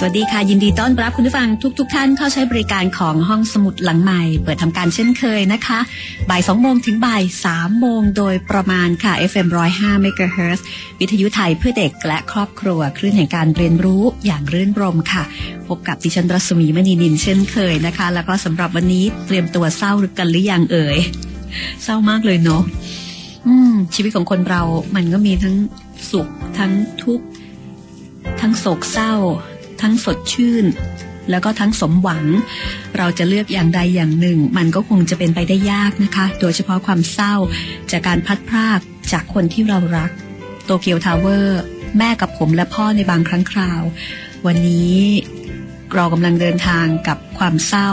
สวัสดีค่ะ ยินดีต้อนรับคุณผู้ฟังทุก ๆทท่านเข้าใช้บริการของห้องสมุดหลังใหม่ เปิดทำการเช่นเคยนะคะ บ่าย 2 โมงถึงบ่าย 3 โมงโดยประมาณค่ะ FM 105 MHz วิทยุไทยเพื่อเด็กและครอบครัว คลื่นแห่งการเรียนรู้อย่างรื่นรมค่ะ พบกับดิฉันรัศมีมณีนินเช่นเคยนะคะ แล้วก็สำหรับวันนี้เตรียมตัวเศร้าหรือกันหรือยังเอ่ยเศร้ามากเลยเนาะชีวิตของคนเรามันก็มีทั้งสุขทั้งทุกข์ทั้งโศกเศร้า ทั้งสดชื่น แล้วก็ทั้งสมหวัง เราจะเลือกอย่างใดอย่างหนึ่ง มันก็คงจะเป็นไปได้ยากนะคะ โดยเฉพาะความเศร้าจากการพัดพรากจากคนที่เรารัก โตเกียวทาวเวอร์แม่กับผมและพ่อในบางครั้งคราว วันนี้เรากำลังเดินทางกับความเศร้า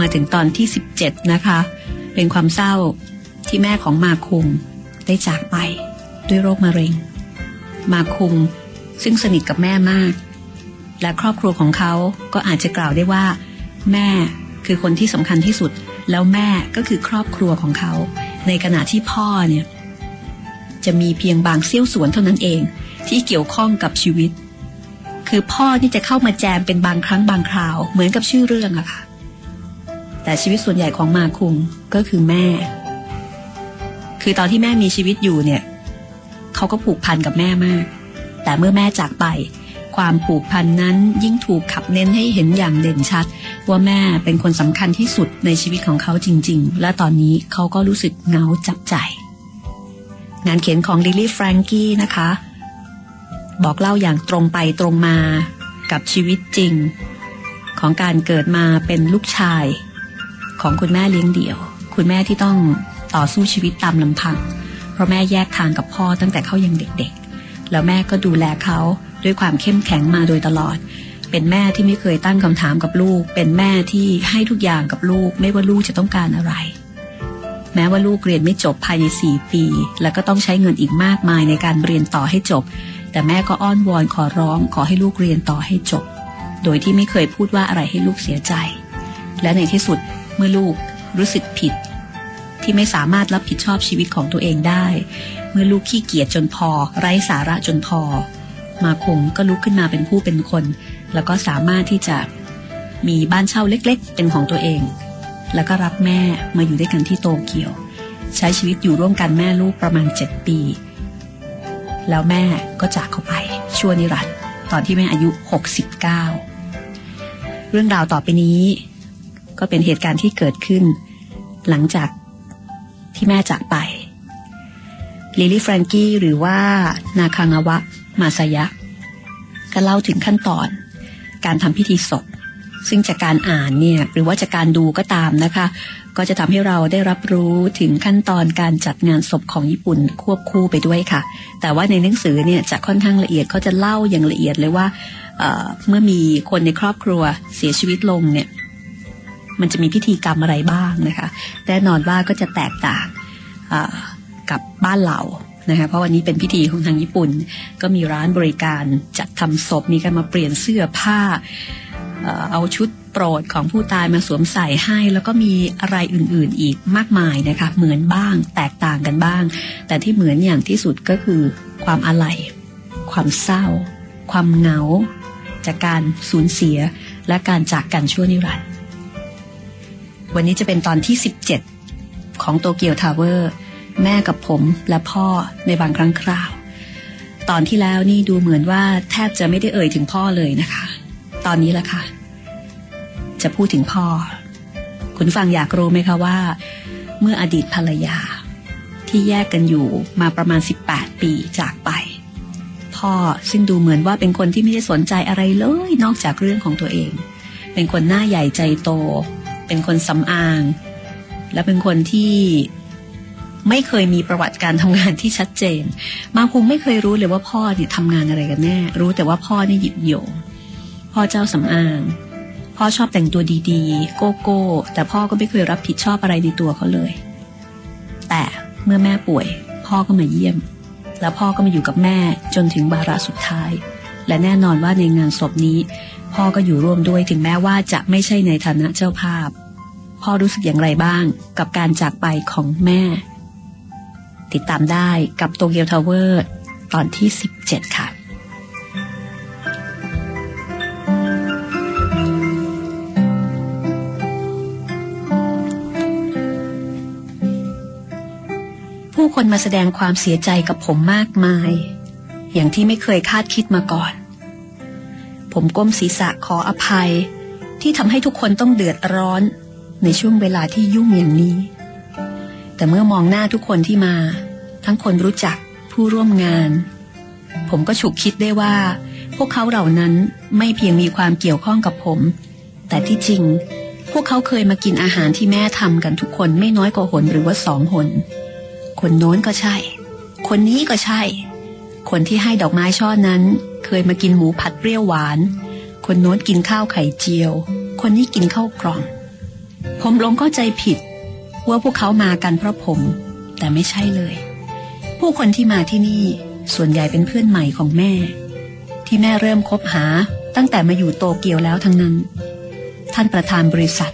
มาถึงตอนที่ 17 นะคะ เป็นความเศร้าที่แม่ของมาคุงได้จากไปด้วยโรคมะเร็ง มาคุงซึ่งสนิทกับแม่มาก และครอบครัวของเขาก็อาจจะกล่าวได้ว่า แม่คือคนที่สำคัญที่สุด แล้วแม่ก็คือครอบครัวของเขา ในขณะที่พ่อเนี่ยจะมีเพียงบางเสี้ยวส่วนเท่านั้นเอง ที่เกี่ยวข้องกับชีวิต คือพ่อที่จะเข้ามาแจมเป็นบางครั้งบางคราว เหมือนกับชื่อเรื่องอะค่ะ แต่ชีวิตส่วนใหญ่ของมาคุงก็คือแม่ คือตอนที่แม่มีชีวิตอยู่เนี่ยเขาก็ผูกพันกับแม่มาก แต่เมื่อแม่จากไป ความผูกพันนั้นยิ่งถูกขับเน้นให้เห็นอย่างเด่นชัด ว่าแม่เป็นคนสำคัญที่สุดในชีวิตของเขาจริง ๆ และตอนนี้เขาก็รู้สึกเงาจับใจ งานเขียนของลิลลี่แฟรงกี้นะคะ บอกเล่าอย่างตรงไปตรงมากับชีวิตจริง ของการเกิดมาเป็นลูกชาย ของคุณแม่เลี้ยงเดี่ยว คุณแม่ที่ต้องต่อสู้ชีวิตตามลำพัง เพราะแม่แยกทางกับพ่อตั้งแต่เขายังเด็กๆ แล้วแม่ก็ดูแลเขา ด้วยความเข้มแข็งมาโดยตลอด เป็นแม่ที่ไม่เคยตั้งคำถามกับลูก เป็นแม่ที่ให้ทุกอย่างกับลูก ไม่ว่าลูกจะต้องการอะไร แม้ว่าลูกเรียนไม่จบภายในสี่ปี แล้วก็ต้องใช้เงินอีกมากมายในการเรียนต่อให้จบ แต่แม่ก็อ้อนวอนขอร้อง ขอให้ลูกเรียนต่อให้จบ โดยที่ไม่เคยพูดว่าอะไรให้ลูกเสียใจ และในที่สุดเมื่อลูกรู้สึกผิดที่ไม่สามารถรับผิดชอบชีวิตของตัวเองได้ เมื่อลูกขี้เกียจจนพอ ไร้สาระจนพอ มาคงก็ลุกขึ้นมาเป็นผู้เป็นคน แล้วก็สามารถที่จะมีบ้านเช่าเล็กๆ เป็นของตัวเอง แล้วก็รับแม่มาอยู่ด้วยกันที่โตเกียว ใช้ชีวิตอยู่ร่วมกันแม่ลูกประมาณเจ็ดปี แล้วแม่ก็จากเขาไปชั่วนิรันดร์ตอนที่แม่อายุ 69 เรื่องราวต่อไปนี้ ก็เป็นเหตุการณ์ที่เกิดขึ้น หลังจากที่แม่จากไปลิลี่แฟรงกี้หรือว่านาคางาวะ มาสยะ ก็เล่าถึงขั้นตอน การทำพิธีศพ ซึ่งจากการอ่านเนี่ยหรือว่าจากการดูก็ตามนะคะ ก็จะทำให้เราได้รับรู้ถึงขั้นตอนการจัดงานศพของญี่ปุ่นควบคู่ไปด้วยค่ะ แต่ว่าในหนังสือเนี่ยจะค่อนข้างละเอียดเขาจะเล่าอย่างละเอียดเลยว่าเเมื่อมีคนในครอบครัวเสียชีวิตลงเนี่ยมันจะมีพิธีกรรมอะไรบ้างนะคะ แน่นอนว่าก็จะแตกต่างกับบ้านเรา นะคะเพราะวันนี้เป็นพิธีของทางญี่ปุ่น ก็มีร้านบริการจัดทำศพมีการมาเปลี่ยนเสื้อผ้าเอาชุดโปรดของผู้ตายมาสวมใส่ให้ แล้วก็มีอะไรอื่นๆอีกมากมายนะคะ เหมือนบ้างแตกต่างกันบ้าง แต่ที่เหมือนอย่างที่สุดก็คือความอาลัย ความเศร้า ความเหงา จากการสูญเสียและการจากกันชั่วนิรันดร์วันนี้จะเป็นตอนที่ 17 ของโตเกียวทาวเวอร์ แม่กับผมและพ่อในบางครั้งคราว ตอนที่แล้วนี่ดูเหมือนว่าแทบจะไม่ได้เอ่ยถึงพ่อเลยนะคะ ตอนนี้ละค่ะ จะพูดถึงพ่อ คุณผู้ฟังอยากรู้ไหมคะว่า เมื่ออดีตภรรยา ที่แยกกันอยู่มาประมาณ 18 ปีจากไป พ่อซึ่งดูเหมือนว่าเป็นคนที่ไม่ได้สนใจอะไรเลย นอกจากเรื่องของตัวเอง เป็นคนหน้าใหญ่ใจโต เป็นคนสำอาง และเป็นคนที่ ไม่เคยมีประวัติการทำงานที่ชัดเจนมาคงไม่เคยรู้เลยว่าพ่อเนี่ยทำงานอะไรกันแน่ รู้แต่ว่าพ่อเนี่ยหยิบโยงพ่อเจ้าสำอาง พ่อชอบแต่งตัวดีๆ โกโก้แต่พ่อก็ไม่เคยรับผิดชอบอะไรในตัวเขาเลย แต่เมื่อแม่ป่วย พ่อก็มาเยี่ยม แล้วพ่อก็มาอยู่กับแม่จนถึงบาระสุดท้าย และแน่นอนว่าในงานศพนี้ พ่อก็อยู่ร่วมด้วยถึงแม้ว่าจะไม่ใช่ในฐานะเจ้าภาพพพ่อรู้สึกอย่างไรบ้างกับการจากไปของแม่ ติดตามได้กับโตเกียวทาวเวอร์ตอนที่ 17 ค่ะผู้คนมาแสดงความเสียใจกับผมมากมาย อย่างที่ไม่เคยคาดคิดมาก่อน ผมก้มศีรษะขออภัย ที่ทำให้ทุกคนต้องเดือดร้อนในช่วงเวลาที่ยุ่งอย่างนี้ แต่เมื่อมองหน้าทุกคนที่มา ทั้งคนรู้จักผู้ร่วมงาน ผมก็ฉุกคิดได้ว่า พวกเขาเหล่านั้นไม่เพียงมีความเกี่ยวข้องกับผม แต่ที่จริง พวกเขาเคยมากินอาหารที่แม่ทำกันทุกคนไม่น้อยกว่าหนหรือว่าสองหน คนโน้นก็ใช่ คนนี้ก็ใช่ คนที่ให้ดอกไม้ช่อนั้น เคยมากินหมูผัดเปรี้ยวหวาน คนโน้นกินข้าวไข่เจียว คนนี้กินข้าวกล่อง ผมหลงเข้าใจผิด ว่าพวกเขามากันเพราะผม แต่ไม่ใช่เลย ผู้คนที่มาที่นี่ส่วนใหญ่เป็นเพื่อนใหม่ของแม่ ที่แม่เริ่มคบหาตั้งแต่มาอยู่โตเกียวแล้วทั้งนั้น ท่านประธานบริษัท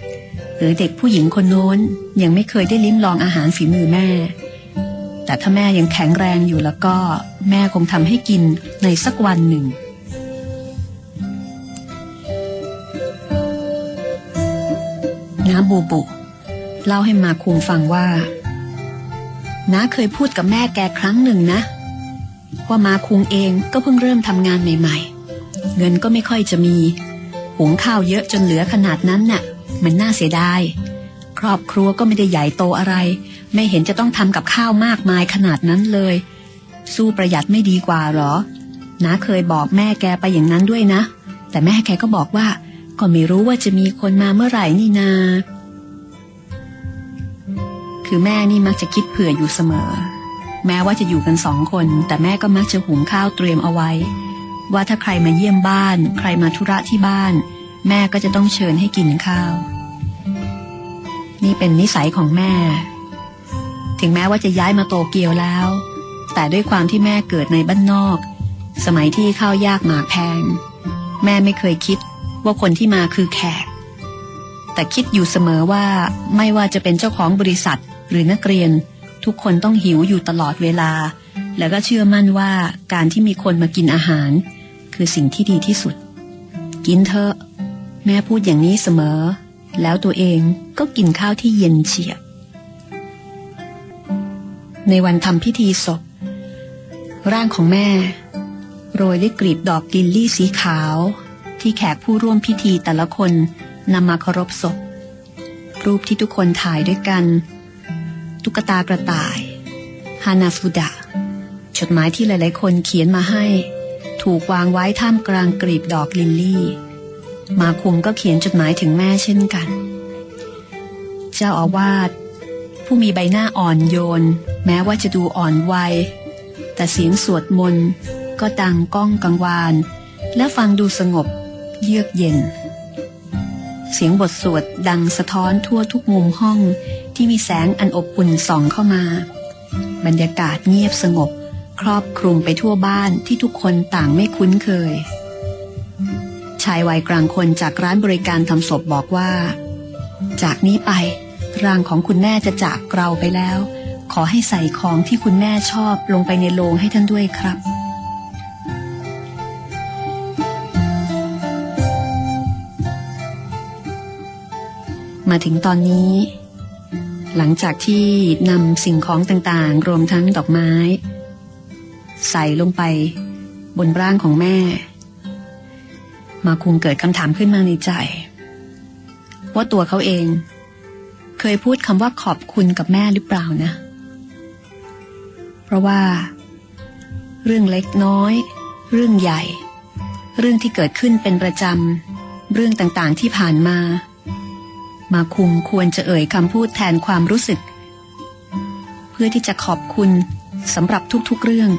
หรือเด็กผู้หญิงคนโน้นยังไม่เคยได้ลิ้มลองอาหารฝีมือแม่ แต่ถ้าแม่ยังแข็งแรงอยู่แล้วก็แม่คงทำให้กินในสักวันหนึ่งน้าบูบุ เล่าให้มาคุงฟังว่าน้าเคยพูดกับแม่แกครั้งหนึ่งนะ ว่ามาคุงเองก็เพิ่งเริ่มทำงานใหม่ ๆ เงินก็ไม่ค่อยจะมี หุงข้าวเยอะจนเหลือขนาดนั้นน่ะ มันน่าเสียดาย ครอบครัวก็ไม่ได้ใหญ่โตอะไร ไม่เห็นจะต้องทำกับข้าวมากมายขนาดนั้นเลย สู้ประหยัดไม่ดีกว่าหรอน้าเคยบอกแม่แกไปอย่างนั้นด้วยนะ แต่แม่แกก็บอกว่า ก็ไม่รู้ว่าจะมีคนมาเมื่อไหร่นี่นา คือแม่นี่มักจะคิดเผื่ออยู่เสมอ แม้ว่าจะอยู่กันสองคน แต่แม่ก็มักจะหุงข้าวเตรียมเอาไว้ ว่าถ้าใครมาเยี่ยมบ้าน ใครมาธุระที่บ้าน แม่ก็จะต้องเชิญให้กินข้าว นี่เป็นนิสัยของแม่ ถึงแม้ว่าจะย้ายมาโตเกียวแล้ว แต่ด้วยความที่แม่เกิดในบ้านนอก สมัยที่ข้าวยากหมากแพง แม่ไม่เคยคิดว่าคนที่มาคือแขกแต่คิดอยู่เสมอว่าไม่ว่าจะเป็นเจ้าของบริษัท หรือนักเรียน ทุกคนต้องหิวอยู่ตลอดเวลา แล้วก็เชื่อมั่นว่าการที่มีคนมากินอาหาร คือสิ่งที่ดีที่สุด กินเถอะ แม่พูดอย่างนี้เสมอ แล้วตัวเองก็กินข้าวที่เย็นเฉียบ ในวันทำพิธีศพ ร่างของแม่ โรยด้วยกลีบดอกลิลลี่สีขาว ที่แขกผู้ร่วมพิธีแต่ละคนนำมาเคารพศพรูปที่ทุกคนถ่ายด้วยกัน ตุ๊กตากระต่าย ฮานาฟุดะ จดหมายที่หลายๆ คนเขียนมาให้ ถูกวางไว้ท่ามกลางกลีบดอกลิลลี่ มาคุงก็เขียนจดหมายถึงแม่เช่นกัน เจ้าอาวาสผู้มีใบหน้าอ่อนโยน แม้ว่าจะดูอ่อนวัย แต่เสียงสวดมนต์ก็ดังก้องกังวาน และฟังดูสงบเยือกเย็น เสียงบทสวดดังสะท้อนทั่วทุกมุมห้อง ที่มีแสงอันอบอุ่นส่องเข้ามา บรรยากาศเงียบสงบ ครอบคลุมไปทั่วบ้านที่ทุกคนต่างไม่คุ้นเคย ชายวัยกลางคนจากร้านบริการทำศพบอกว่า จากนี้ไปร่างของคุณแม่จะจากเราไปแล้ว ขอให้ใส่ของที่คุณแม่ชอบลงไปในโลงให้ท่านด้วยครับมาถึงตอนนี้ หลังจากที่นำสิ่งของต่างๆ รวมทั้งดอกไม้ ใส่ลงไปบนร่างของแม่ มาคุงเกิดคำถามขึ้นมาในใจ ว่าตัวเขาเอง เคยพูดคำว่าขอบคุณกับแม่หรือเปล่านะ เพราะว่า เรื่องเล็กน้อย เรื่องใหญ่ เรื่องที่เกิดขึ้นเป็นประจำเรื่องต่างๆที่ผ่านมา มาคุมควรจะเอ่ยคำพูดแทนความรู้สึก เพื่อที่จะขอบคุณสำหรับทุกๆเรื่อง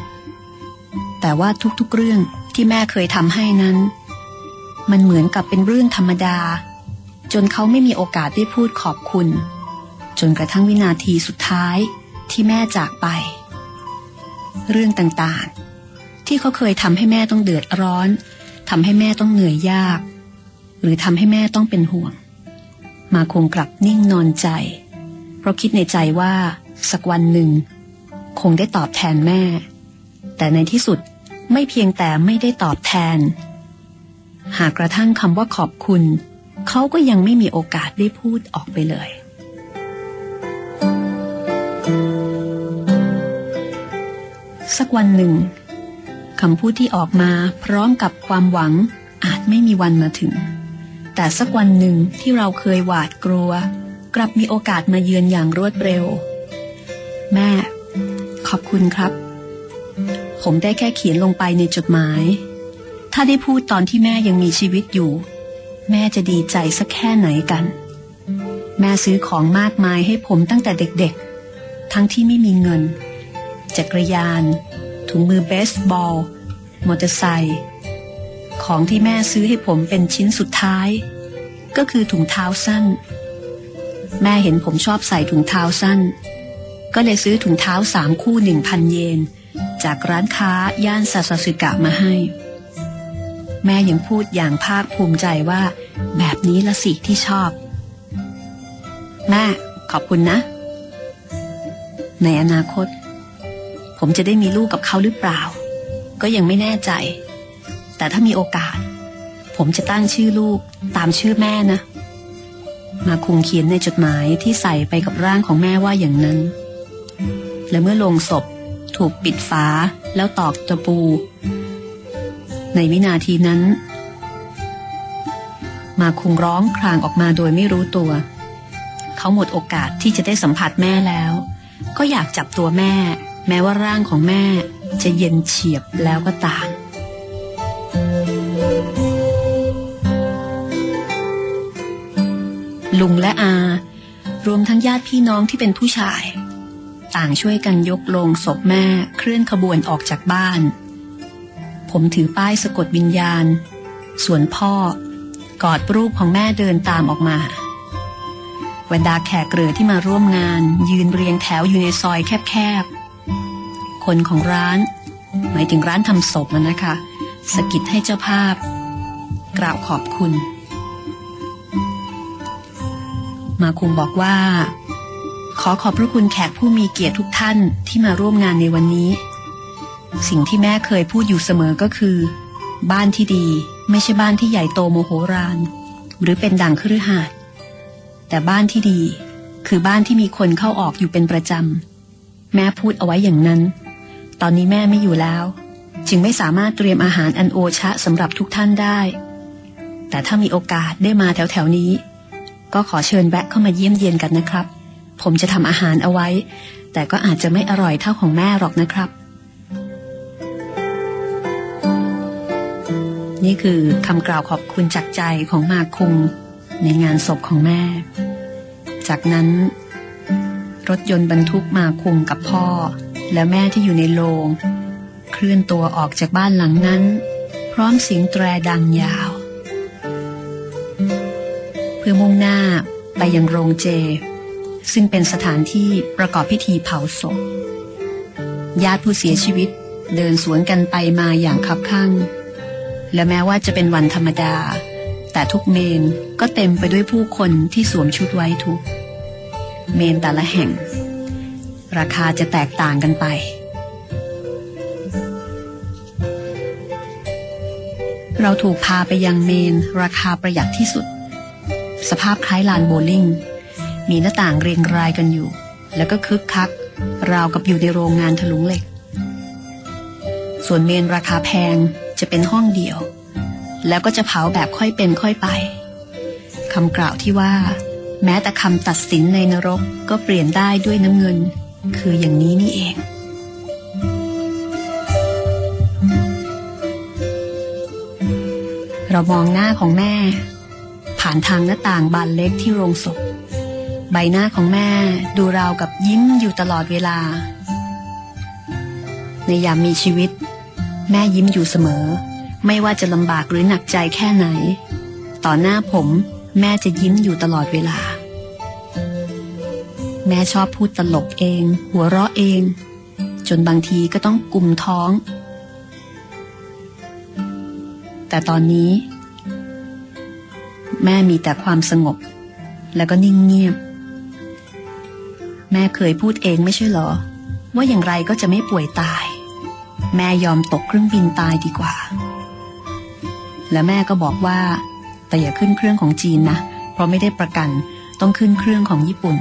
แต่ว่าทุกๆเรื่องที่แม่เคยทำให้นั้น มันเหมือนกับเป็นเรื่องธรรมดา จนเขาไม่มีโอกาสได้พูดขอบคุณ จนกระทั่งวินาทีสุดท้ายที่แม่จากไป เรื่องต่างๆ ที่เขาเคยทำให้แม่ต้องเดือดร้อนทำให้แม่ต้องเหนื่อยยาก หรือทำให้แม่ต้องเป็นห่วง มาคงกลับนิ่งนอนใจ เพราะคิดในใจว่าสักวันหนึ่ง คงได้ตอบแทนแม่ แต่ในที่สุดไม่เพียงแต่ไม่ได้ตอบแทน หากกระทั่งคำว่าขอบคุณ เขาก็ยังไม่มีโอกาสได้พูดออกไปเลยสักวันหนึ่งคำพูดที่ออกมาพร้อมกับความหวังอาจไม่มีวันมาถึง แต่สักวันหนึ่งที่เราเคยหวาดกลัว กลับมีโอกาสมาเยือนอย่างรวดเร็ว แม่ ขอบคุณครับ ผมได้แค่เขียนลงไปในจดหมาย ถ้าได้พูดตอนที่แม่ยังมีชีวิตอยู่ แม่จะดีใจสักแค่ไหนกัน แม่ซื้อของมากมายให้ผมตั้งแต่เด็กๆ ทั้งที่ไม่มีเงิน จักรยาน ถุงมือเบสบอล มอเตอร์ไซค์ ของที่แม่ซื้อให้ผมเป็นชิ้นสุดท้าย ก็คือถุงเท้าสั้น แม่เห็นผมชอบใส่ถุงเท้าสั้น ก็เลยซื้อถุงเท้าสามคู่หนึ่งพันเยน จากร้านค้าย่านซาซาสึกะมาให้ แม่ยังพูดอย่างภาคภูมิใจว่า แบบนี้ละสิที่ชอบ แม่ขอบคุณนะ ในอนาคต ผมจะได้มีลูกกับเขาหรือเปล่า ก็ยังไม่แน่ใจ แต่ถ้ามีโอกาส ผมจะตั้งชื่อลูกตามชื่อแม่นะ มาคุงเขียนในจดหมายที่ใส่ไปกับร่างของแม่ว่าอย่างนั้น และเมื่อลงศพถูกปิดฝาแล้วตอกตะปู ในวินาทีนั้น มาคุงร้องครางออกมาโดยไม่รู้ตัว เขาหมดโอกาสที่จะได้สัมผัสแม่แล้ว ก็อยากจับตัวแม่ แม้ว่าร่างของแม่จะเย็นเฉียบแล้วก็ตาม ลุงและอา รวมทั้งญาติพี่น้องที่เป็นผู้ชาย ต่างช่วยกันยกโลงศพแม่เคลื่อนขบวนออกจากบ้าน ผมถือป้ายสะกดวิญญาณ ส่วนพ่อกอดรูปของแม่เดินตามออกมาบรรดาแขกเรือที่มาร่วมงาน ยืนเรียงแถวอยู่ในซอยแคบๆ คนของร้าน หมายถึงร้านทำศพนนะคะ สกิดให้เจ้าภาพ กล่าวขอบคุณ มาคุงบอกว่า ขอขอบพระคุณแขกผู้มีเกียรติทุกท่านที่มาร่วมงานในวันนี้ สิ่งที่แม่เคยพูดอยู่เสมอก็คือ บ้านที่ดีไม่ใช่บ้านที่ใหญ่โตโมโหรานหรือเป็นดังคฤหาสน์แต่บ้านที่ดีคือบ้านที่มีคนเข้าออกอยู่เป็นประจำ แม่พูดเอาไว้อย่างนั้น ตอนนี้แม่ไม่อยู่แล้ว จึงไม่สามารถเตรียมอาหารอันโอชะสำหรับทุกท่านได้ แต่ถ้ามีโอกาสได้มาแถวๆนี้ ก็ขอเชิญแวะเข้ามาเยี่ยมเยียนกันนะครับ ผมจะทำอาหารเอาไว้ แต่ก็อาจจะไม่อร่อยเท่าของแม่หรอกนะครับ นี่คือคำกล่าวขอบคุณจากใจของมาคุงในงานศพของแม่ จากนั้น รถยนต์บรรทุกมาคุงกับพ่อ และแม่ที่อยู่ในโรง เคลื่อนตัวออกจากบ้านหลังนั้น พร้อมเสียงแตรดังยาว พื่อมุ่งหน้าไปยังโรงเจ ซึ่งเป็นสถานที่ประกอบพิธีเผาศพญาติผู้เสียชีวิตเดินสวนกันไปมาอย่างคับข้างและแม้ว่าจะเป็นวันธรรมดา แต่ทุกเมนก็เต็มไปด้วยผู้คนที่สวมชุดไว้ทุก เมนแต่ละแห่ง ราคาจะแตกต่างกันไป เราถูกพาไปยังเมนราคาประหยัดที่สุด สภาพคล้ายลานโบว์ลิ่ง มีหน้าต่างเรียงรายกันอยู่ แล้วก็คึกคัก ราวกับอยู่ในโรงงานถลุงเหล็ก ส่วนเมนราคาแพงจะเป็นห้องเดียว แล้วก็จะเผาแบบค่อยเป็นค่อยไปคำกล่าวที่ว่า แม้แต่คำตัดสินในนรกก็เปลี่ยนได้ด้วยน้ำเงิน คืออย่างนี้นี่เองเรามองหน้าของแม่ ผ่านทางหน้าต่างบานเล็กที่โรงศพ ใบหน้าของแม่ดูราวกับยิ้มอยู่ตลอดเวลา ในยามมีชีวิต แม่ยิ้มอยู่เสมอ ไม่ว่าจะลำบากหรือหนักใจแค่ไหน ต่อหน้าผมแม่จะยิ้มอยู่ตลอดเวลา แม่ชอบพูดตลกเอง หัวเราะเอง จนบางทีก็ต้องกุมท้อง แต่ตอนนี้ แม่มีแต่ความสงบ แล้วก็นิ่งเงียบ แม่เคยพูดเองไม่ใช่หรอ ว่าอย่างไรก็จะไม่ป่วยตาย แม่ยอมตกเครื่องบินตายดีกว่า และแม่ก็บอกว่า แต่อย่าขึ้นเครื่องของจีนนะ เพราะไม่ได้ประกันต้องขึ้นเครื่องของญี่ปุ่น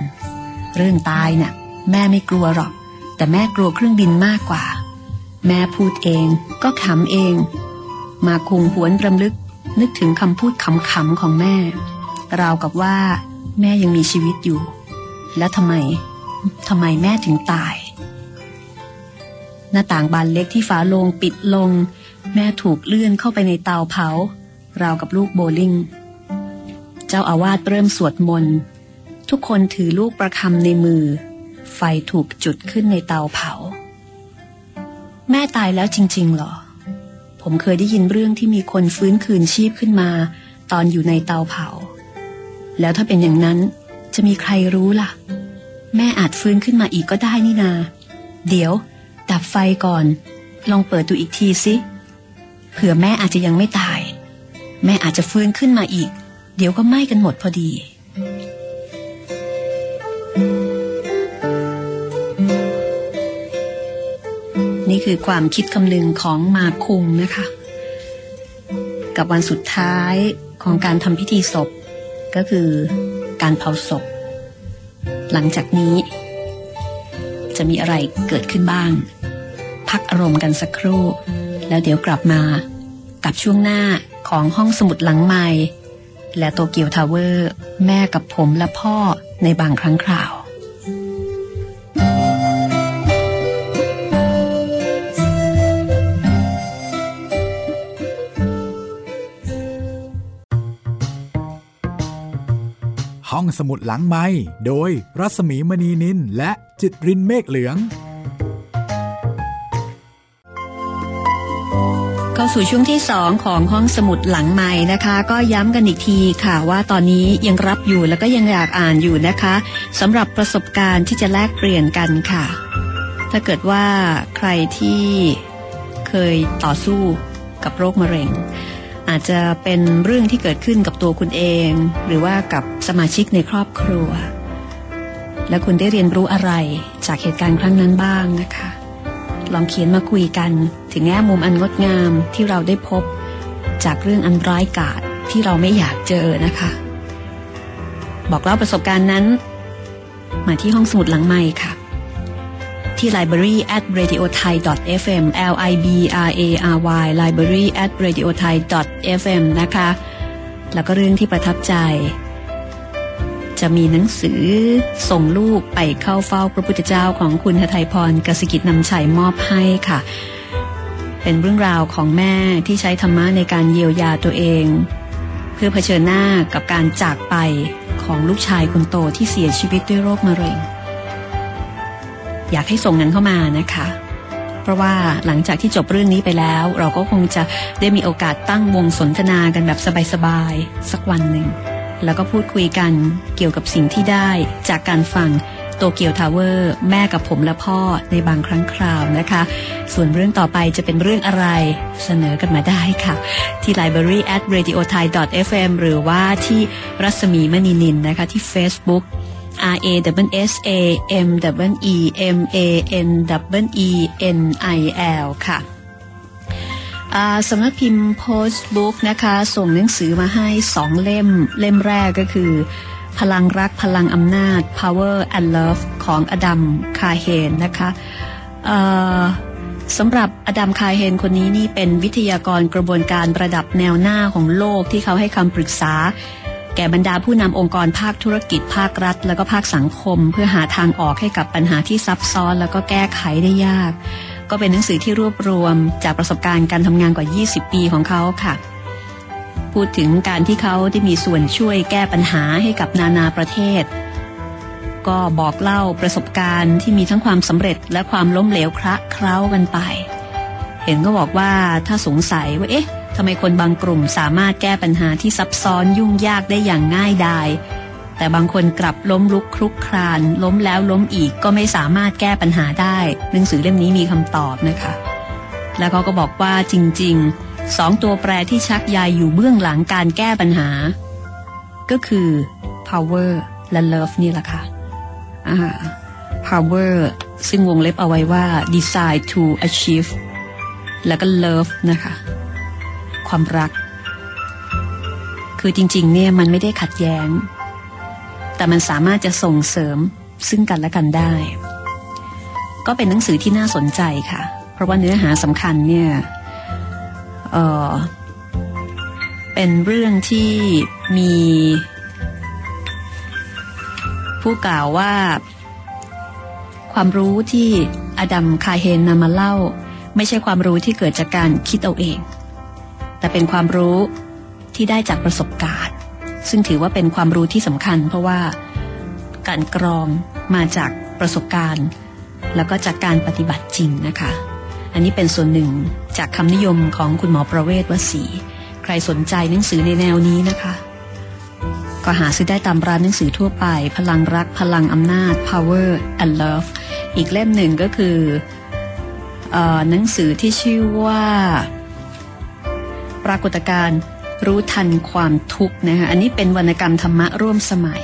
เรื่องตายเนะ่ะ แม่ไม่กลัวหรอก แต่แม่กลัวเครื่องบินมากกว่า แม่พูดเองก็ขำเอง มาคุงหวนรำลึก นึกถึงคำพูดขำๆของแม่ ราวกับว่า แม่ยังมีชีวิตอยู่ แล้วทำไมทำไมแม่ถึงตาย หน้าต่างบานเล็กที่ฝาโลงปิดลง แม่ถูกเลื่อนเข้าไปในเตาเผา ราวกับลูกโบลิ่ง เจ้าอาวาสเริ่มสวดมนต์ ทุกคนถือลูกประคำในมือ ไฟถูกจุดขึ้นในเตาเผา แม่ตายแล้วจริง ๆ หรอ ผมเคยได้ยินเรื่องที่มีคนฟื้นคืนชีพขึ้นมา ตอนอยู่ในเตาเผา แล้วถ้าเป็นอย่างนั้นจะมีใครรู้ล่ะ แม่อาจฟื้นขึ้นมาอีกก็ได้นี่นา เดี๋ยว ดับไฟก่อน ลองเปิดดูอีกทีสิเผื่อแม่อาจจะยังไม่ตาย แม่อาจจะฟื้นขึ้นมาอีก เดี๋ยวก็ไหม้กันหมดพอดี นี่คือความคิดคำนึงของมาคุงนะคะ กับวันสุดท้ายของการทำพิธีศพ ก็คือการเผาศพ หลังจากนี้ จะมีอะไรเกิดขึ้นบ้าง พักอารมณ์กันสักครู่ แล้วเดี๋ยวกลับมา กับช่วงหน้าของห้องสมุดหลังใหม่ และโตเกียวทาวเวอร์ แม่กับผมและพ่อในบางครั้งคราว สมุดหลังไม้โดยรัสมีมณีนินและจิตรินเมฆเหลือง เข้าสู่ช่วงที่ 2 ของห้องสมุดหลังใหม่นะคะ ก็ย้ำกันอีกทีค่ะว่าตอนนี้ยังรับอยู่แล้วก็ยังอยากอ่านอยู่นะคะสำหรับประสบการณ์ที่จะแลกเปลี่ยนกันค่ะ ถ้าเกิดว่าใครที่เคยต่อสู้กับโรคมะเร็ง อาจจะเป็นเรื่องที่เกิดขึ้นกับตัวคุณเอง หรือว่ากับสมาชิกในครอบครัว และคุณได้เรียนรู้อะไรจากเหตุการณ์ครั้งนั้นบ้างนะคะ ลองเขียนมาคุยกันถึงแง่มุมอันงดงามที่เราได้พบ จากเรื่องอันร้ายกาจที่เราไม่อยากเจอนะคะ บอกเล่าประสบการณ์นั้น มาที่ห้องสมุดหลังไม้ค่ะ ที่ library at radio thai fm l i b r a r y library at radio thai fm นะคะ แล้วก็เรื่องที่ประทับใจ จะมีหนังสือส่งลูกไปเข้าเฝ้าพระพุทธเจ้าของคุณหทัยพรกสิกิจนำชัยมอบให้ค่ะ เป็นเรื่องราวของแม่ที่ใช้ธรรมะในการเยียวยาตัวเอง เพื่อเผชิญหน้ากับการจากไปของลูกชายคนโตที่เสียชีวิตด้วยโรคมะเร็ง อยากให้ส่งนั้นเข้ามานะคะ เพราะว่าหลังจากที่จบเรื่องนี้ไปแล้ว เราก็คงจะได้มีโอกาสตั้งวงสนทนากันแบบสบายๆสักวันหนึ่ง แล้วก็พูดคุยกันเกี่ยวกับสิ่งที่ได้จากการฟังโตเกียวทาวเวอร์แม่กับผมและพ่อในบางครั้งคราวนะคะ ส่วนเรื่องต่อไปจะเป็นเรื่องอะไรเสนอกันมาได้ค่ะ ที่ library at radio thai fm หรือว่าที่รัศมีมณีนินนะคะที่ Facebook R A W S A M W E M A N W E N I L ค่ะสำนักพิมพ์ Postbook นะคะ ส่งหนังสือมาให้สองเล่ม เล่มแรกก็คือ พลังรักพลังอำนาจ Power and Love ของอดัมคาเฮนนะคะสำหรับอดัมคาเฮนคนนี้นี่เป็นวิทยากรกระบวนการระดับแนวหน้าของโลกที่เขาให้คำปรึกษา ก่บรรดาผู้นำองค์กรภาคธุรกิจภาครัฐ แล้วก็ภาคสังคม เพื่อหาทางออกให้กับปัญหาที่ซับซ้อน แล้วก็แก้ไขได้ยาก ก็เป็นหนังสือที่รวบรวมจากประสบการณ์การทำงานกว่า 20 ปีของเขาค่ะ พูดถึงการที่เขาได้มีส่วนช่วยแก้ปัญหาให้กับนานาประเทศ ก็บอกเล่าประสบการณ์ที่มีทั้งความสำเร็จและความล้มเหลวคระเคล้ากันไป เห็นก็บอกว่าถ้าสงสัยว่าเอ๊ะ ทำไมคนบางกลุ่มสามารถแก้ปัญหาที่ซับซ้อนยุ่งยากได้อย่างง่ายดาย แต่บางคนกลับล้มลุกคลุกคราน ล้มแล้วล้มอีกก็ไม่สามารถแก้ปัญหาได้ หนังสือเล่มนี้มีคำตอบนะคะ แล้วเขาก็บอกว่าจริงๆสองตัวแปรที่ชักใยอยู่เบื้องหลังการแก้ปัญหา ก็คือ power และ love นี่แหละค่ะอ่า power ซึ่งวงเล็บเอาไว้ว่า decide to achieve แล้วก็ love นะคะ ความรัก คือจริง ๆ เนี่ยมันไม่ได้ขัดแย้ง แต่มันสามารถจะส่งเสริมซึ่งกันและกันได้ ก็เป็นหนังสือที่น่าสนใจค่ะ เพราะว่าเนื้อหาสำคัญเนี่ยเออเป็นเรื่องที่มีผู้กล่าวว่า ความรู้ที่อดัมคาเฮนนำมาเล่า ไม่ใช่ความรู้ที่เกิดจากการคิดเอาเอง แต่เป็นความรู้ที่ได้จากประสบการณ์ ซึ่งถือว่าเป็นความรู้ที่สำคัญ เพราะว่าการกรองมาจากประสบการณ์ แล้วก็จากการปฏิบัติจริงนะคะ อันนี้เป็นส่วนหนึ่งจากคำนิยมของคุณหมอประเวศวสีใครสนใจหนังสือในแนวนี้นะคะ ก็หาซื้อได้ตามร้านหนังสือทั่วไป พลังรักพลังอำนาจ power and love อีกเล่มหนึ่งก็คืออหนังสือที่ชื่อว่า ปรากฏการณ์รู้ทันความทุกข์นะคะอันนี้เป็นวรรณกรรมธรรมะร่วมสมัย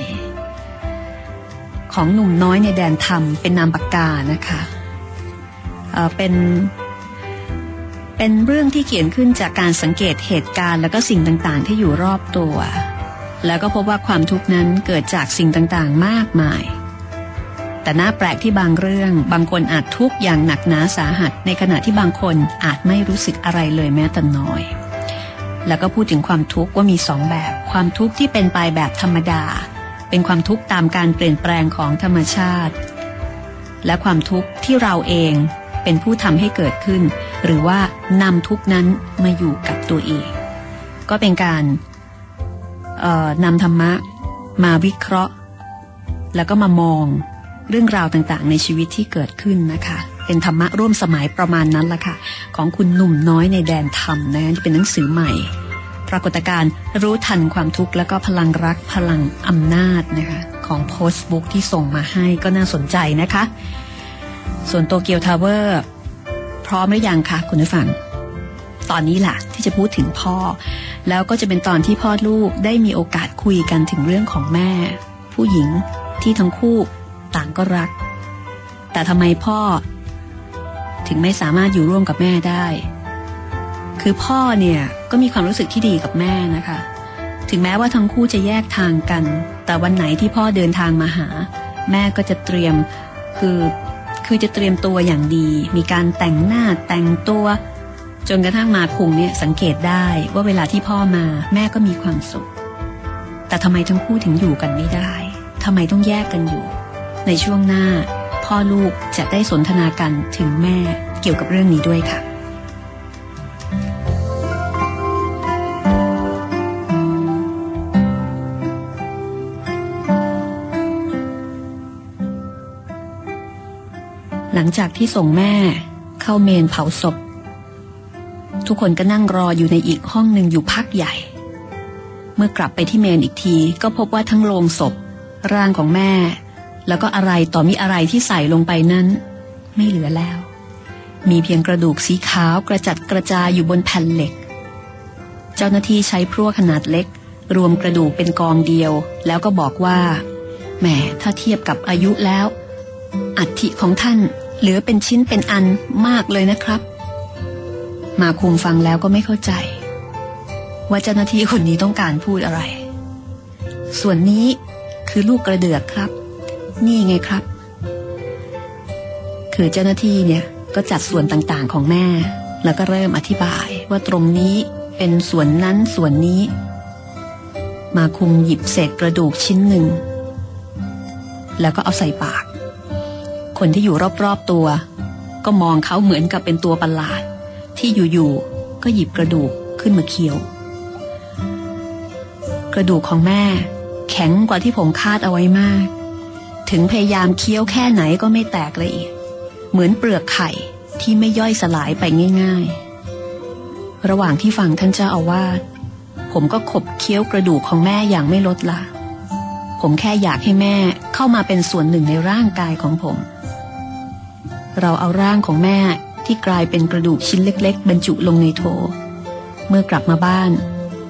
ของหนุ่มน้อยในแดนธรรม เป็นนามปากกานะคะเเป็นเป็นเรื่องที่เขียนขึ้นจากการสังเกตเหตุการณ์ แล้วก็สิ่งต่างๆ ที่อยู่รอบตัว แล้วก็พบว่าความทุกข์นั้นเกิดจากสิ่งต่างๆมากมาย แต่น่าแปลกที่บางเรื่อง บางคนอาจทุกข์อย่างหนักหนาสาหัส ในขณะที่บางคนอาจไม่รู้สึกอะไรเลยแม้แต่น้อย แล้วก็พูดถึงความทุกข์ว่ามีสองแบบ ความทุกข์ที่เป็นไปแบบธรรมดา เป็นความทุกข์ตามการเปลี่ยนแปลงของธรรมชาติ และความทุกข์ที่เราเองเป็นผู้ทำให้เกิดขึ้น หรือว่านำทุกนั้นมาอยู่กับตัวเอง ก็เป็นการนำธรรมะมาวิเคราะห์ แล้วก็มามองเรื่องราวต่างๆ ในชีวิตที่เกิดขึ้นนะคะ เป็นธรรมะร่วมสมัยประมาณนั้นละค่ะ ของคุณหนุ่มน้อยในแดนธรรมนะที่เป็นหนังสือใหม่ ปรากฏการ์รู้ทันความทุกข์แล้วก็พลังรักพลังอำนาจนะคะของโพสต์บุ๊กที่ส่งมาให้ก็น่าสนใจนะคะ ส่วนโตเกียวทาวเวอร์พร้อมหรือยังคะคุณผู้ฟัง ตอนนี้แหละที่จะพูดถึงพ่อ แล้วก็จะเป็นตอนที่พ่อลูกได้มีโอกาสคุยกันถึงเรื่องของแม่ ผู้หญิงที่ทั้งคู่ต่างก็รัก แต่ทำไมพ่อ ถึงไม่สามารถอยู่ร่วมกับแม่ได้ คือพ่อเนี่ยก็มีความรู้สึกที่ดีกับแม่นะคะ ถึงแม้ว่าทั้งคู่จะแยกทางกัน แต่วันไหนที่พ่อเดินทางมาหา แม่ก็จะเตรียมคือคือจะเตรียมตัวอย่างดี มีการแต่งหน้าแต่งตัว จนกระทั่งมาคุงเนี่ยสังเกตได้ว่าเวลาที่พ่อมาแม่ก็มีความสุข แต่ทำไมทั้งคู่ถึงอยู่กันไม่ได้ทำไมต้องแยกกันอยู่ ในช่วงหน้า พ่อลูกจะได้สนทนากันถึงแม่เกี่ยวกับเรื่องนี้ด้วยค่ะหลังจากที่ส่งแม่เข้าเมนเผาศพ ทุกคนก็นั่งรออยู่ในอีกห้องหนึ่งอยู่พักใหญ่ เมื่อกลับไปที่เมนอีกทีก็พบว่าทั้งโลงศพ ร่างของแม่ แล้วก็อะไรต่อมีอะไรที่ใส่ลงไปนั้น ไม่เหลือแล้ว มีเพียงกระดูกสีขาวกระจัดกระจายอยู่บนแผ่นเหล็ก เจ้าหน้าที่ใช้พรั่วขนาดเล็ก รวมกระดูกเป็นกองเดียว แล้วก็บอกว่าแหมถ้าเทียบกับอายุแล้ว อัฐิของท่านเหลือเป็นชิ้นเป็นอันมากเลยนะครับ มาคุมฟังแล้วก็ไม่เข้าใจ ว่าเจ้าหน้าที่คนนี้ต้องการพูดอะไร ส่วนนี้คือลูกกระเดือกครับ นี่ไงครับ คือเจ้าหน้าที่เนี่ยก็จัดส่วนต่างๆของแม่ แล้วก็เริ่มอธิบายว่าตรงนี้เป็นส่วนนั้นส่วนนี้ มาคุมหยิบเศษกระดูกชิ้นหนึ่ง แล้วก็เอาใส่ปาก คนที่อยู่รอบๆตัว ก็มองเขาเหมือนกับเป็นตัวประหลาด ที่อยู่ๆก็หยิบกระดูกขึ้นมาเคี้ยว กระดูกของแม่ แข็งกว่าที่ผมคาดเอาไว้มาก ถึงพยายามเคี้ยวแค่ไหนก็ไม่แตกละเอียดเหมือนเปลือกไข่ที่ไม่ย่อยสลายไปง่าย ๆ ระหว่างที่ฟังท่านเจ้าอาวาสผมก็ขบเคี้ยวกระดูกของแม่อย่างไม่ลดละ ผมแค่อยากให้แม่เข้ามาเป็นส่วนหนึ่งในร่างกายของผม เราเอาร่างของแม่ที่กลายเป็นกระดูกชิ้นเล็ก ๆ บรรจุลงในโถ เมื่อกลับมาบ้าน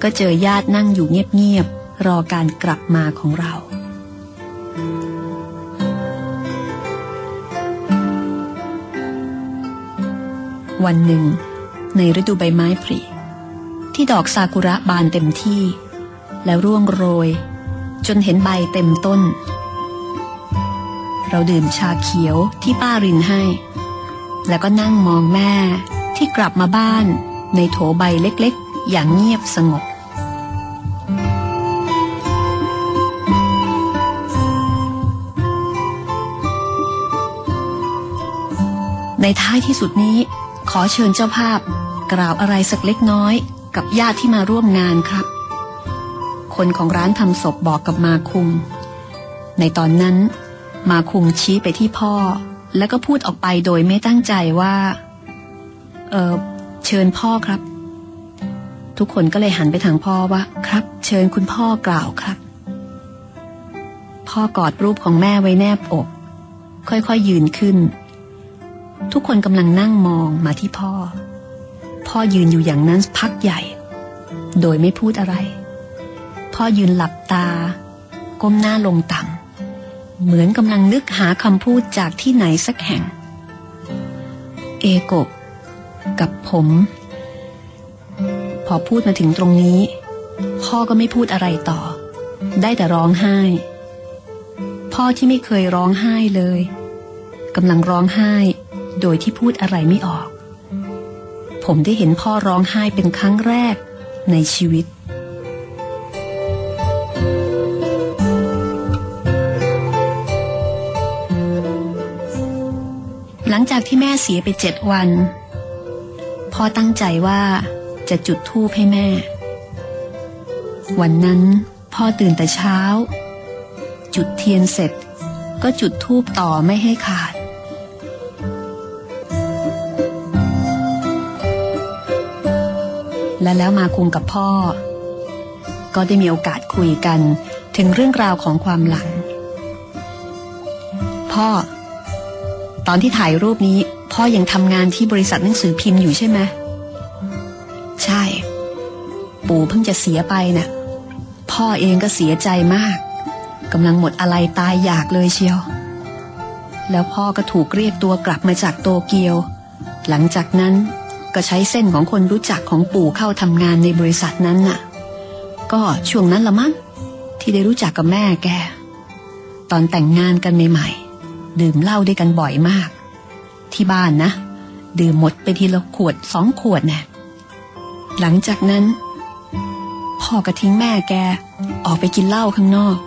ก็เจอญาตินั่งอยู่เงียบ ๆ รอการกลับมาของเรา วันหนึ่ง ในฤดูใบไม้ผลิที่ดอกซากุระบานเต็มที่ แล้วร่วงโรย จนเห็นใบเต็มต้น เราดื่มชาเขียวที่ป้ารินให้ แล้วก็นั่งมองแม่ที่กลับมาบ้านในโถใบเล็กๆ อย่างเงียบสงบในท้ายที่สุดนี้ อเชิญเจ้าภาพ กล่าวอะไรสักเล็กน้อยกับญาติที่มาร่วมงานครับ คนของร้านทำศพบอกกับมาคุง ในตอนนั้น มาคุงชี้ไปที่พ่อ แล้วก็พูดออกไปโดยไม่ตั้งใจว่า เออเชิญพ่อครับ ทุกคนก็เลยหันไปทางพ่อว่า ครับ เชิญคุณพ่อกล่าวครับ พ่อกอดรูปของแม่ไว้แนบอก ค่อยๆยยืนขึ้น ทุกคนกำลังนั่งมองมาที่พ่อ พ่อยืนอยู่อย่างนั้นพักใหญ่ โดยไม่พูดอะไร พ่อยืนหลับตา ก้มหน้าลงต่ำเหมือนกำลังนึกหาคำพูดจากที่ไหนสักแห่ง เอโกะกับผม พอพูดมาถึงตรงนี้ พ่อก็ไม่พูดอะไรต่อ ได้แต่ร้องไห้ พ่อที่ไม่เคยร้องไห้เลยกำลังร้องไห้ โดยที่พูดอะไรไม่ออก ผมได้เห็นพ่อร้องไห้เป็นครั้งแรกในชีวิต หลังจากที่แม่เสียไปเจ็ดวัน พ่อตั้งใจว่าจะจุดธูปให้แม่ วันนั้นพ่อตื่นแต่เช้า จุดเทียนเสร็จก็จุดธูปต่อไม่ให้ขาด และแล้วมาคุงกับพ่อ ก็ได้มีโอกาสคุยกันถึงเรื่องราวของความหลัง พ่อ ตอนที่ถ่ายรูปนี้ พ่อยังทำงานที่บริษัทหนังสือพิมพ์อยู่ใช่ไหมใช่ ปู่เพิ่งจะเสียไปนะ่ะ พ่อเองก็เสียใจมากกำลังหมดอะไรตายอยากเลยเชียว แล้วพ่อก็ถูกเรียกตัวกลับมาจากโตเกียว หลังจากนั้น ก็ใช้เส้นของคนรู้จักของปู่เข้าทำงานในบริษัทนั้นน่ะ ก็ช่วงนั้นละมั้งที่ได้รู้จักกับแม่แก ตอนแต่งงานกันใหม่ๆ ดื่มเหล้าด้วยกันบ่อยมาก ที่บ้านนะ ดื่มหมดไปทีละขวดสองขวดแน่หลังจากนั้น พ่อก็ทิ้งแม่แก ออกไปกินเหล้าข้างนอก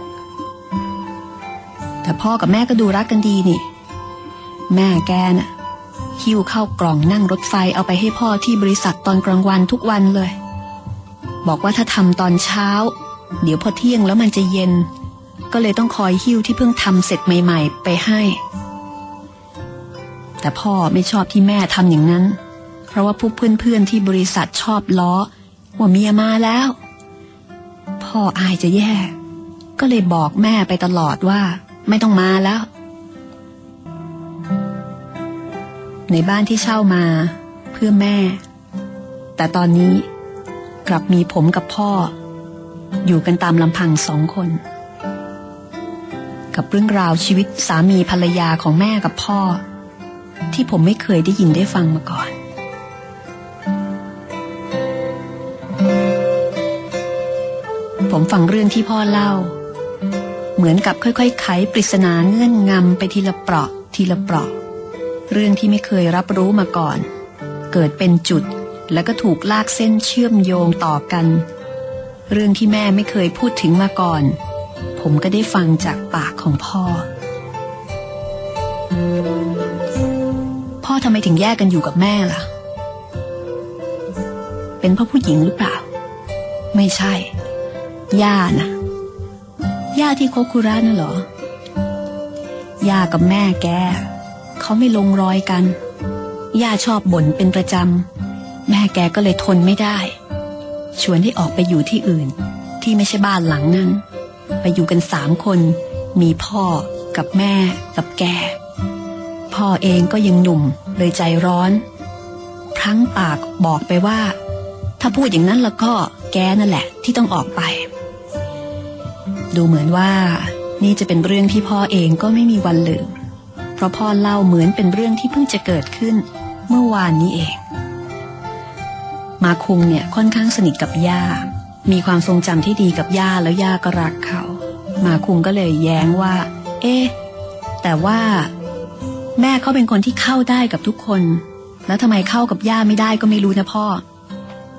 แต่พ่อกับแม่ก็ดูรักกันดีนี่ แม่แกน่ะ หิ้วเข้ากล่องนั่งรถไฟเอาไปให้พ่อที่บริษัทตอนกลางวันทุกวันเลย บอกว่าถ้าทำตอนเช้า เดี๋ยวพอเที่ยงแล้วมันจะเย็น ก็เลยต้องคอยหิ้วที่เพิ่งทำเสร็จใหม่ ๆ ไปให้ แต่พ่อไม่ชอบที่แม่ทำอย่างนั้น เพราะว่าพวกเพื่อนๆที่บริษัทชอบล้อว่าเมียมาแล้ว พ่ออายจะแย่ ก็เลยบอกแม่ไปตลอดว่า ไม่ต้องมาแล้ว ในบ้านที่เช่ามาเพื่อแม่ แต่ตอนนี้กลับมีผมกับพ่อ อยู่กันตามลำพังสองคน กับเรื่องราวชีวิตสามีภรรยาของแม่กับพ่อ ที่ผมไม่เคยได้ยินได้ฟังมาก่อนผมฟังเรื่องที่พ่อเล่า เหมือนกับค่อยๆ ไขปริศนาเงื่อนงำไปทีละเปราะทีละเปราะ เรื่องที่ไม่เคยรับรู้มาก่อน เกิดเป็นจุดแล้วก็ถูกลากเส้นเชื่อมโยงต่อกัน เรื่องที่แม่ไม่เคยพูดถึงมาก่อน ผมก็ได้ฟังจากปากของพ่อ พ่อทำไมถึงแยกกันอยู่กับแม่ล่ะ เป็นเพราะผู้หญิงหรือเปล่า ไม่ใช่ ย่านะย่าที่โคคุระน่ะเหรอ ย่ากับแม่แก เขาไม่ลงรอยกัน ย่าชอบบ่นเป็นประจำ แม่แกก็เลยทนไม่ได้ ชวนให้ออกไปอยู่ที่อื่น ที่ไม่ใช่บ้านหลังนั้น ไปอยู่กันสามคน มีพ่อกับแม่กับแก พ่อเองก็ยังหนุ่มเลยใจร้อน พลั้งปากบอกไปว่า ถ้าพูดอย่างนั้นแล้วก็แกนั่นแหละ ที่ต้องออกไป ดูเหมือนว่านี่จะเป็นเรื่องที่พ่อเองก็ไม่มีวันลืม เพราะพ่อเล่าเหมือนเป็นเรื่องที่เพิ่งจะเกิดขึ้น เมื่อวานนี้เอง มาคุงเนี่ยค่อนข้างสนิทกับย่า มีความทรงจำที่ดีกับย่าแล้วย่าก็รักเขา มาคุงก็เลยแย้งว่า เอ๊ะแต่ว่า แม่เขาเป็นคนที่เข้าได้กับทุกคน แล้วทำไมเข้ากับย่าไม่ได้ก็ไม่รู้นะพ่อ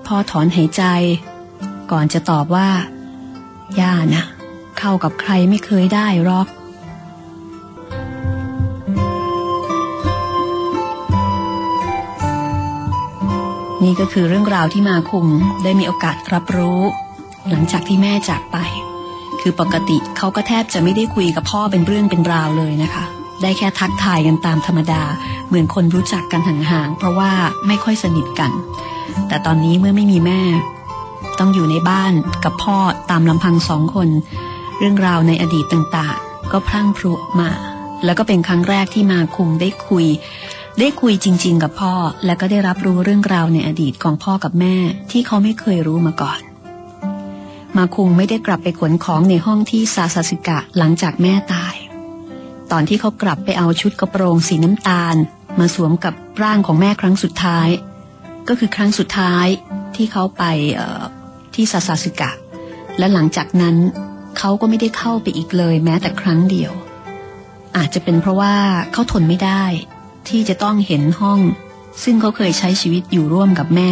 พ่อถอนหายใจ ก่อนจะตอบว่า ย่านะเข้ากับใครไม่เคยได้หรอก นี่ก็คือเรื่องราวที่มาคุมได้มีโอกาสรับรู้ หลังจากที่แม่จากไป คือปกติเขาก็แทบจะไม่ได้คุยกับพ่อเป็นเรื่องเป็นราวเลยนะคะ ได้แค่ทักทายกันตามธรรมดา เหมือนคนรู้จักกันห่างๆเพราะว่าไม่ค่อยสนิทกัน แต่ตอนนี้เมื่อไม่มีแม่ ต้องอยู่ในบ้านกับพ่อตามลำพังสองคน เรื่องราวในอดีตต่างๆ ก็พรั่งพรุมา แล้วก็เป็นครั้งแรกที่มาคุงได้คุย ได้คุยจริง ๆ กับพ่อ และก็ได้รับรู้เรื่องราวในอดีตของพ่อกับแม่ที่เขาไม่เคยรู้มาก่อน มาคุงไม่ได้กลับไปขนของในห้องที่ซาซาสิกะหลังจากแม่ตาย ตอนที่เขากลับไปเอาชุดกระโปรงสีน้ำตาล มาสวมกับร่างของแม่ครั้งสุดท้าย ก็คือครั้งสุดท้ายที่เขาไปที่ซาซาสิกะ และหลังจากนั้นเขาก็ไม่ได้เข้าไปอีกเลยแม้แต่ครั้งเดียว อาจจะเป็นเพราะว่าเขาทนไม่ได้ ที่จะต้องเห็นห้อง ซึ่งเขาเคยใช้ชีวิตอยู่ร่วมกับแม่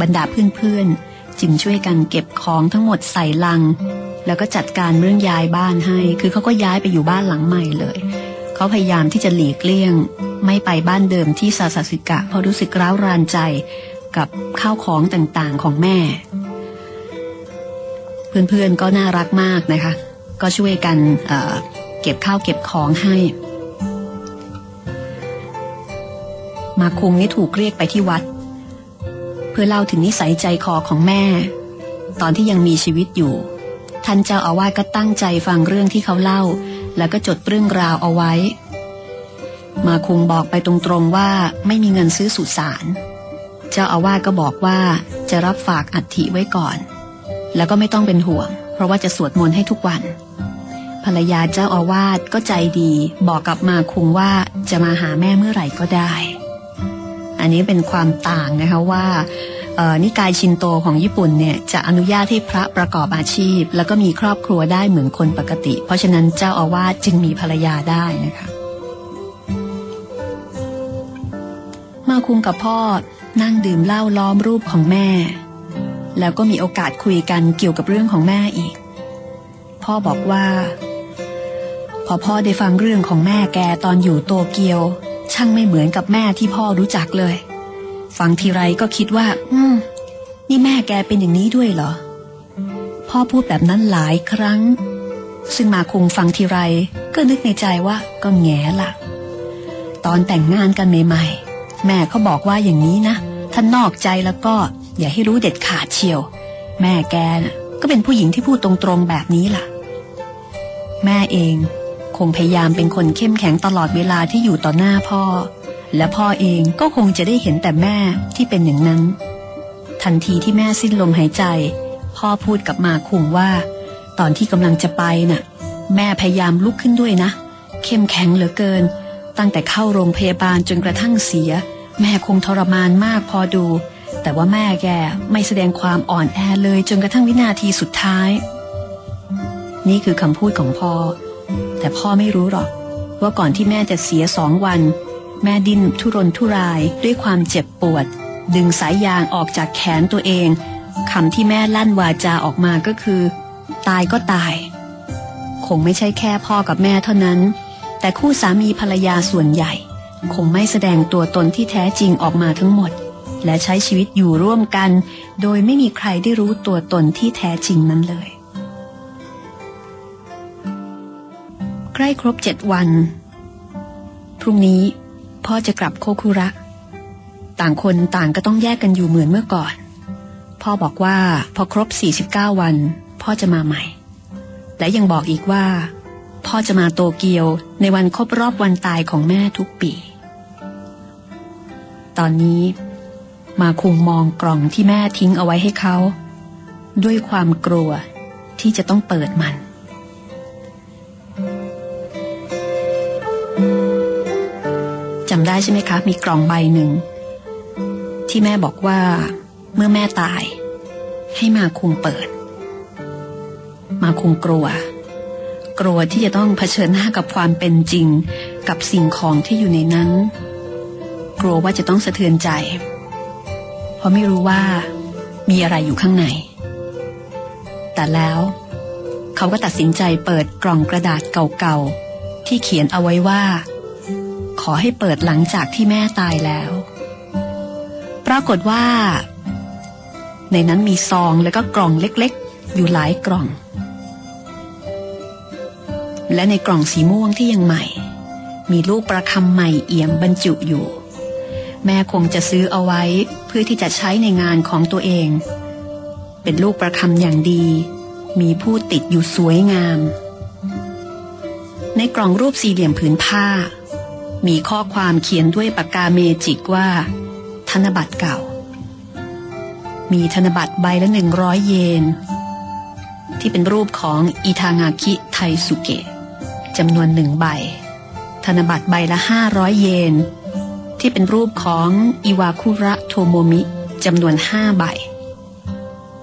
บรรดาเพื่อนๆจึงช่วยกันเก็บของทั้งหมดใส่ลัง แล้วก็จัดการเรื่องย้ายบ้านให้ คือเขาก็ย้ายไปอยู่บ้านหลังใหม่เลยเขาพยายามที่จะหลีกเลี่ยง ไม่ไปบ้านเดิมที่ซาซาสิกะเพราะรู้สึกร้าวรานใจกับข้าวของต่างๆของแม่ เพื่อนๆก็น่ารักมากนะคะ ก็ช่วยกันเเก็บข้าวเก็บของให้ มาคุงนี่ถูกเรียกไปที่วัด เพื่อเล่าถึงนิสัยใจคอของแม่ ตอนที่ยังมีชีวิตอยู่ ท่านเจ้าอาวาสก็ตั้งใจฟังเรื่องที่เขาเล่า แล้วก็จดเรื่องราวเอาไว้ มาคุงบอกไปตรงๆว่าไม่มีเงินซื้อสุสานเจ้าอาวาสก็บอกว่าจะรับฝากอัฐิไว้ก่อน แล้วก็ไม่ต้องเป็นห่วง เพราะว่าจะสวดมนต์ให้ทุกวันภรรยาเจ้าอาวาสก็ใจดีบอกกับมาคุงว่าจะมาหาแม่เมื่อไหร่ก็ได้ อันนี้เป็นความต่างนะคะว่านิกายชินโตของญี่ปุ่นเนี่ยจะอนุญาตให้พระประกอบอาชีพ แล้วก็มีครอบครัวได้เหมือนคนปกติ เพราะฉะนั้นเจ้าอาวาสจึงมีภรรยาได้นะคะ มาคุงกับพ่อนั่งดื่มเหล้าล้อมรูปของแม่ แล้วก็มีโอกาสคุยกันเกี่ยวกับเรื่องของแม่อีก พ่อบอกว่า พอพ่อได้ฟังเรื่องของแม่แกตอนอยู่โตเกียว ช่างไม่เหมือนกับแม่ที่พ่อรู้จักเลย ฟังทีไรก็คิดว่า อืม นี่แม่แกเป็นอย่างนี้ด้วยเหรอ พ่อพูดแบบนั้นหลายครั้ง ซึ่งมาคงฟังทีไรก็นึกในใจว่าก็แง่ละตอนแต่งงานกันใหม่ๆ แม่เขาบอกว่าอย่างนี้นะท่านนอกใจแล้วก็อย่าให้รู้เด็ดขาดเชียว แม่แกนะ่ะก็เป็นผู้หญิงที่พูดตรงๆแบบนี้ล่ะ แม่เองค งพยายามเป็นคนเข้มแข็งตลอดเวลาที่อยู่ต่อหน้าพ่อ และพ่อเองก็คงจะได้เห็นแต่แม่ที่เป็นอย่างนั้น ทันทีที่แม่สิ้นลมหายใจ พ่อพูดกับมาคุงว่า ตอนที่กำลังจะไปนะ่ะ แม่พยายามลุกขึ้นด้วยนะ เข้มแข็งเหลือเกิน ตั้งแต่เข้าโรงพยาบาลจนกระทั่งเสีย แม่คงทรมานมากพอดู แต่ว่าแม่แกไม่แสดงความอ่อนแอเลยจนกระทั่งวินาทีสุดท้าย นี่คือคำพูดของพ่อ แต่พ่อไม่รู้หรอก ว่าก่อนที่แม่จะเสียสองวัน แม่ดิ้นทุรนทุรายด้วยความเจ็บปวด ดึงสายยางออกจากแขนตัวเองคำที่แม่ลั่นวาจาออกมาก็คือ ตายก็ตาย คงไม่ใช่แค่พ่อกับแม่เท่านั้น แต่คู่สามีภรรยาส่วนใหญ่ คงไม่แสดงตัวตนที่แท้จริงออกมาทั้งหมด และใช้ชีวิตอยู่ร่วมกัน โดยไม่มีใครได้รู้ตัวตนที่แท้จริงนั้นเลย ล้ครบเจ็ดวัน พรุ่งนี้พ่อจะกลับโคคุระ ต่างคนต่างก็ต้องแยกกันอยู่เหมือนเมื่อก่อน พ่อบอกว่าพอครบ 49 วัน พ่อจะมาใหม่ และยังบอกอีกว่า พ่อจะมาโตเกียวในวันครบรอบวันตายของแม่ทุกปี ตอนนี้มาคุงมองกล่องที่แม่ทิ้งเอาไว้ให้เขา ด้วยความกลัวที่จะต้องเปิดมัน จำได้ใช่ไหมคะ มีกล่องใบหนึ่ง ที่แม่บอกว่า เมื่อแม่ตาย ให้มาคุงเปิด มาคุงกลัว กลัวที่จะต้องเผชิญหน้ากับความเป็นจริง กับสิ่งของที่อยู่ในนั้น กลัวว่าจะต้องสะเทือนใจ เพราะไม่รู้ว่า มีอะไรอยู่ข้างใน แต่แล้วเขาก็ตัดสินใจเปิดกล่องกระดาษเก่าๆที่เขียนเอาไว้ว่า ขอให้เปิดหลังจากที่แม่ตายแล้ว ปรากฏว่า ในนั้นมีซองแล้วก็กล่องเล็กๆ อยู่หลายกล่อง และในกล่องสีม่วงที่ยังใหม่ มีลูกประคำใหม่เอี่ยมบรรจุอยู่ แม่คงจะซื้อเอาไว้เพื่อที่จะใช้ในงานของตัวเอง เป็นลูกประคำอย่างดี มีผู้ติดอยู่สวยงามในกล่องรูปสี่เหลี่ยมผืนผ้า มีข้อความเขียนด้วยปากกาเมจิกว่า ธนบัตรเก่า มีธนบัตรใบละหนึ่งร้อยเยน ที่เป็นรูปของอิทางากิไทสุเกะจำนวนหนึ่งใบ ธนบัตรใบละห้าร้อยเยน ที่เป็นรูปของอิวาคุระโทโมมิจำนวนห้าใบ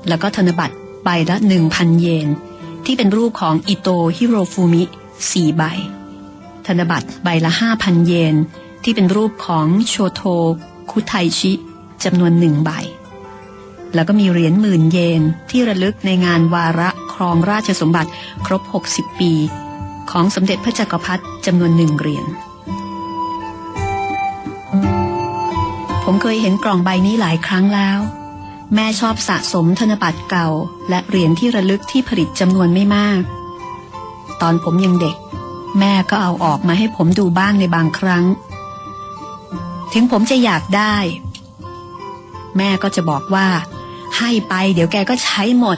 แล้วก็ธนบัตรใบละหนึ่งพันเยน ที่เป็นรูปของอิโตฮิโรฟูมิสี่ใบ ธนบัตรใบละห้าพันเยน ที่เป็นรูปของโชโทคุไทชิจำนวนหนึ่งใบ แล้วก็มีเหรียญหมื่นเยนที่ระลึกในงานวาระครองราชสมบัติครบ 60 ปี ของสมเด็จพระจักรพรรดิจำนวนหนึ่งเหรียญผมเคยเห็นกล่องใบนี้หลายครั้งแล้ว แม่ชอบสะสมธนบัตรเก่า และเหรียญที่ระลึกที่ผลิตจำนวนไม่มาก ตอนผมยังเด็ก แม่ก็เอาออกมาให้ผมดูบ้างในบางครั้ง ถึงผมจะอยากได้ แม่ก็จะบอกว่า ให้ไปเดี๋ยวแกก็ใช้หมด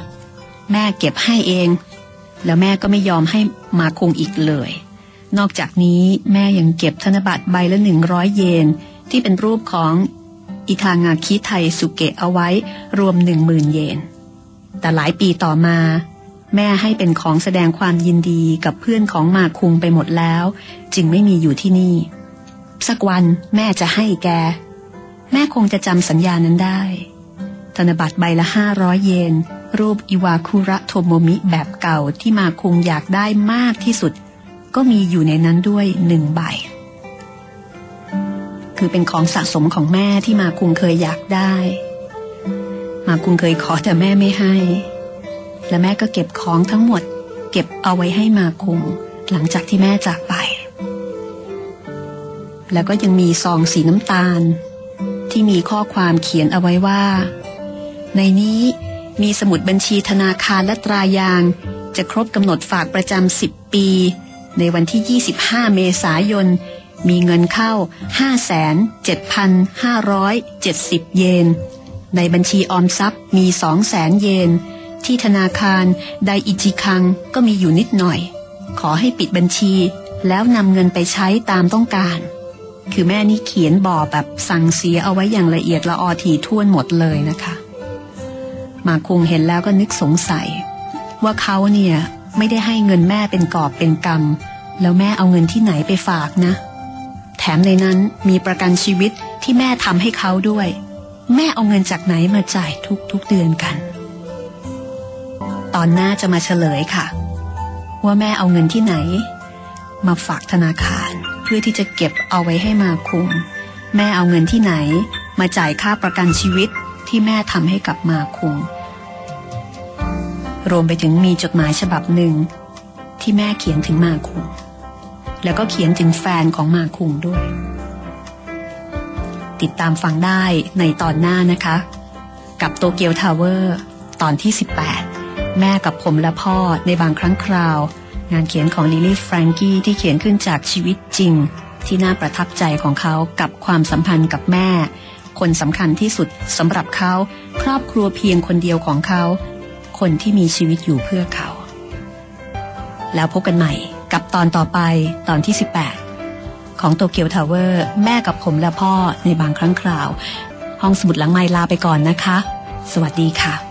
แม่เก็บให้เอง แล้วแม่ก็ไม่ยอมให้มาคงอีกเลย นอกจากนี้แม่ยังเก็บธนบัตรใบละหนึ่งร้อยเยน ที่เป็นรูปของอิทางาคิไทยสุเกะเอาไว้รวมหนึ่งหมื่นเยน แต่หลายปีต่อมา แม่ให้เป็นของแสดงความยินดีกับเพื่อนของมาคุงไปหมดแล้ว จึงไม่มีอยู่ที่นี่ สักวันแม่จะให้แก แม่คงจะจำสัญญานั้นได้ ธนบัตรใบละห้าร้อยเยน รูปอิวาคุระโทโมมิแบบเก่าที่มาคุงอยากได้มากที่สุด ก็มีอยู่ในนั้นด้วยหนึ่งใบ คือเป็นของสะสมของแม่ที่มาคุงเคยอยากได้ มาคุงเคยขอแต่แม่ไม่ให้ และแม่ก็เก็บของทั้งหมด เก็บเอาไว้ให้มาคุงหลังจากที่แม่จากไป แล้วก็ยังมีซองสีน้ำตาล ที่มีข้อความเขียนเอาไว้ว่า ในนี้มีสมุดบัญชีธนาคารและตรายาง จะครบกำหนดฝากประจำ10 ปี ในวันที่ 25 เมษายน มีเงินเข้า 57,570 เยน ในบัญชีออมทรัพย์มี 200,000 เยน ที่ธนาคารไดอิจิคังก็มีอยู่นิดหน่อย ขอให้ปิดบัญชีแล้วนำเงินไปใช้ตามต้องการ คือแม่นี่เขียนบอกแบบสั่งเสียเอาไว้อย่างละเอียดละออถี่ท่วนหมดเลยนะคะ มาคงเห็นแล้วก็นึกสงสัย ว่าเขาเนี่ยไม่ได้ให้เงินแม่เป็นกอบเป็นกรรม แล้วแม่เอาเงินที่ไหนไปฝากนะ แถมในนั้นมีประกันชีวิตที่แม่ทำให้เขาด้วย แม่เอาเงินจากไหนมาจ่ายทุกทุกเดือนกัน ตอนหน้าจะมาเฉลยค่ะ ว่าแม่เอาเงินที่ไหน มาฝากธนาคาร เพื่อที่จะเก็บเอาไว้ให้มาคุม แม่เอาเงินที่ไหน มาจ่ายค่าประกันชีวิตที่แม่ทำให้กับมาคุงรวมไปถึงมีจดหมายฉบับหนึ่ง ที่แม่เขียนถึงมาคุงแล้วก็เขียนถึงแฟนของมาคุงด้วย ติดตามฟังได้ในตอนหน้านะคะ กับโตเกียวทาวเวอร์ตอนที่ 18 แม่กับผมและพ่อในบางครั้งคราว งานเขียนของลิลี่แฟรงกี้ที่เขียนขึ้นจากชีวิตจริง ที่น่าประทับใจของเขากับความสัมพันธ์กับแม่ คนสำคัญที่สุดสำหรับเขา ครอบครัวเพียงคนเดียวของเขา คนที่มีชีวิตอยู่เพื่อเขา แล้วพบกันใหม่กับตอนต่อไปตอนที่ 18 ของโตเกียวทาวเวอร์ แม่กับผมและพ่อในบางครั้งคราว ห้องสมุดหลังไม้ลาไปก่อนนะคะ สวัสดีค่ะ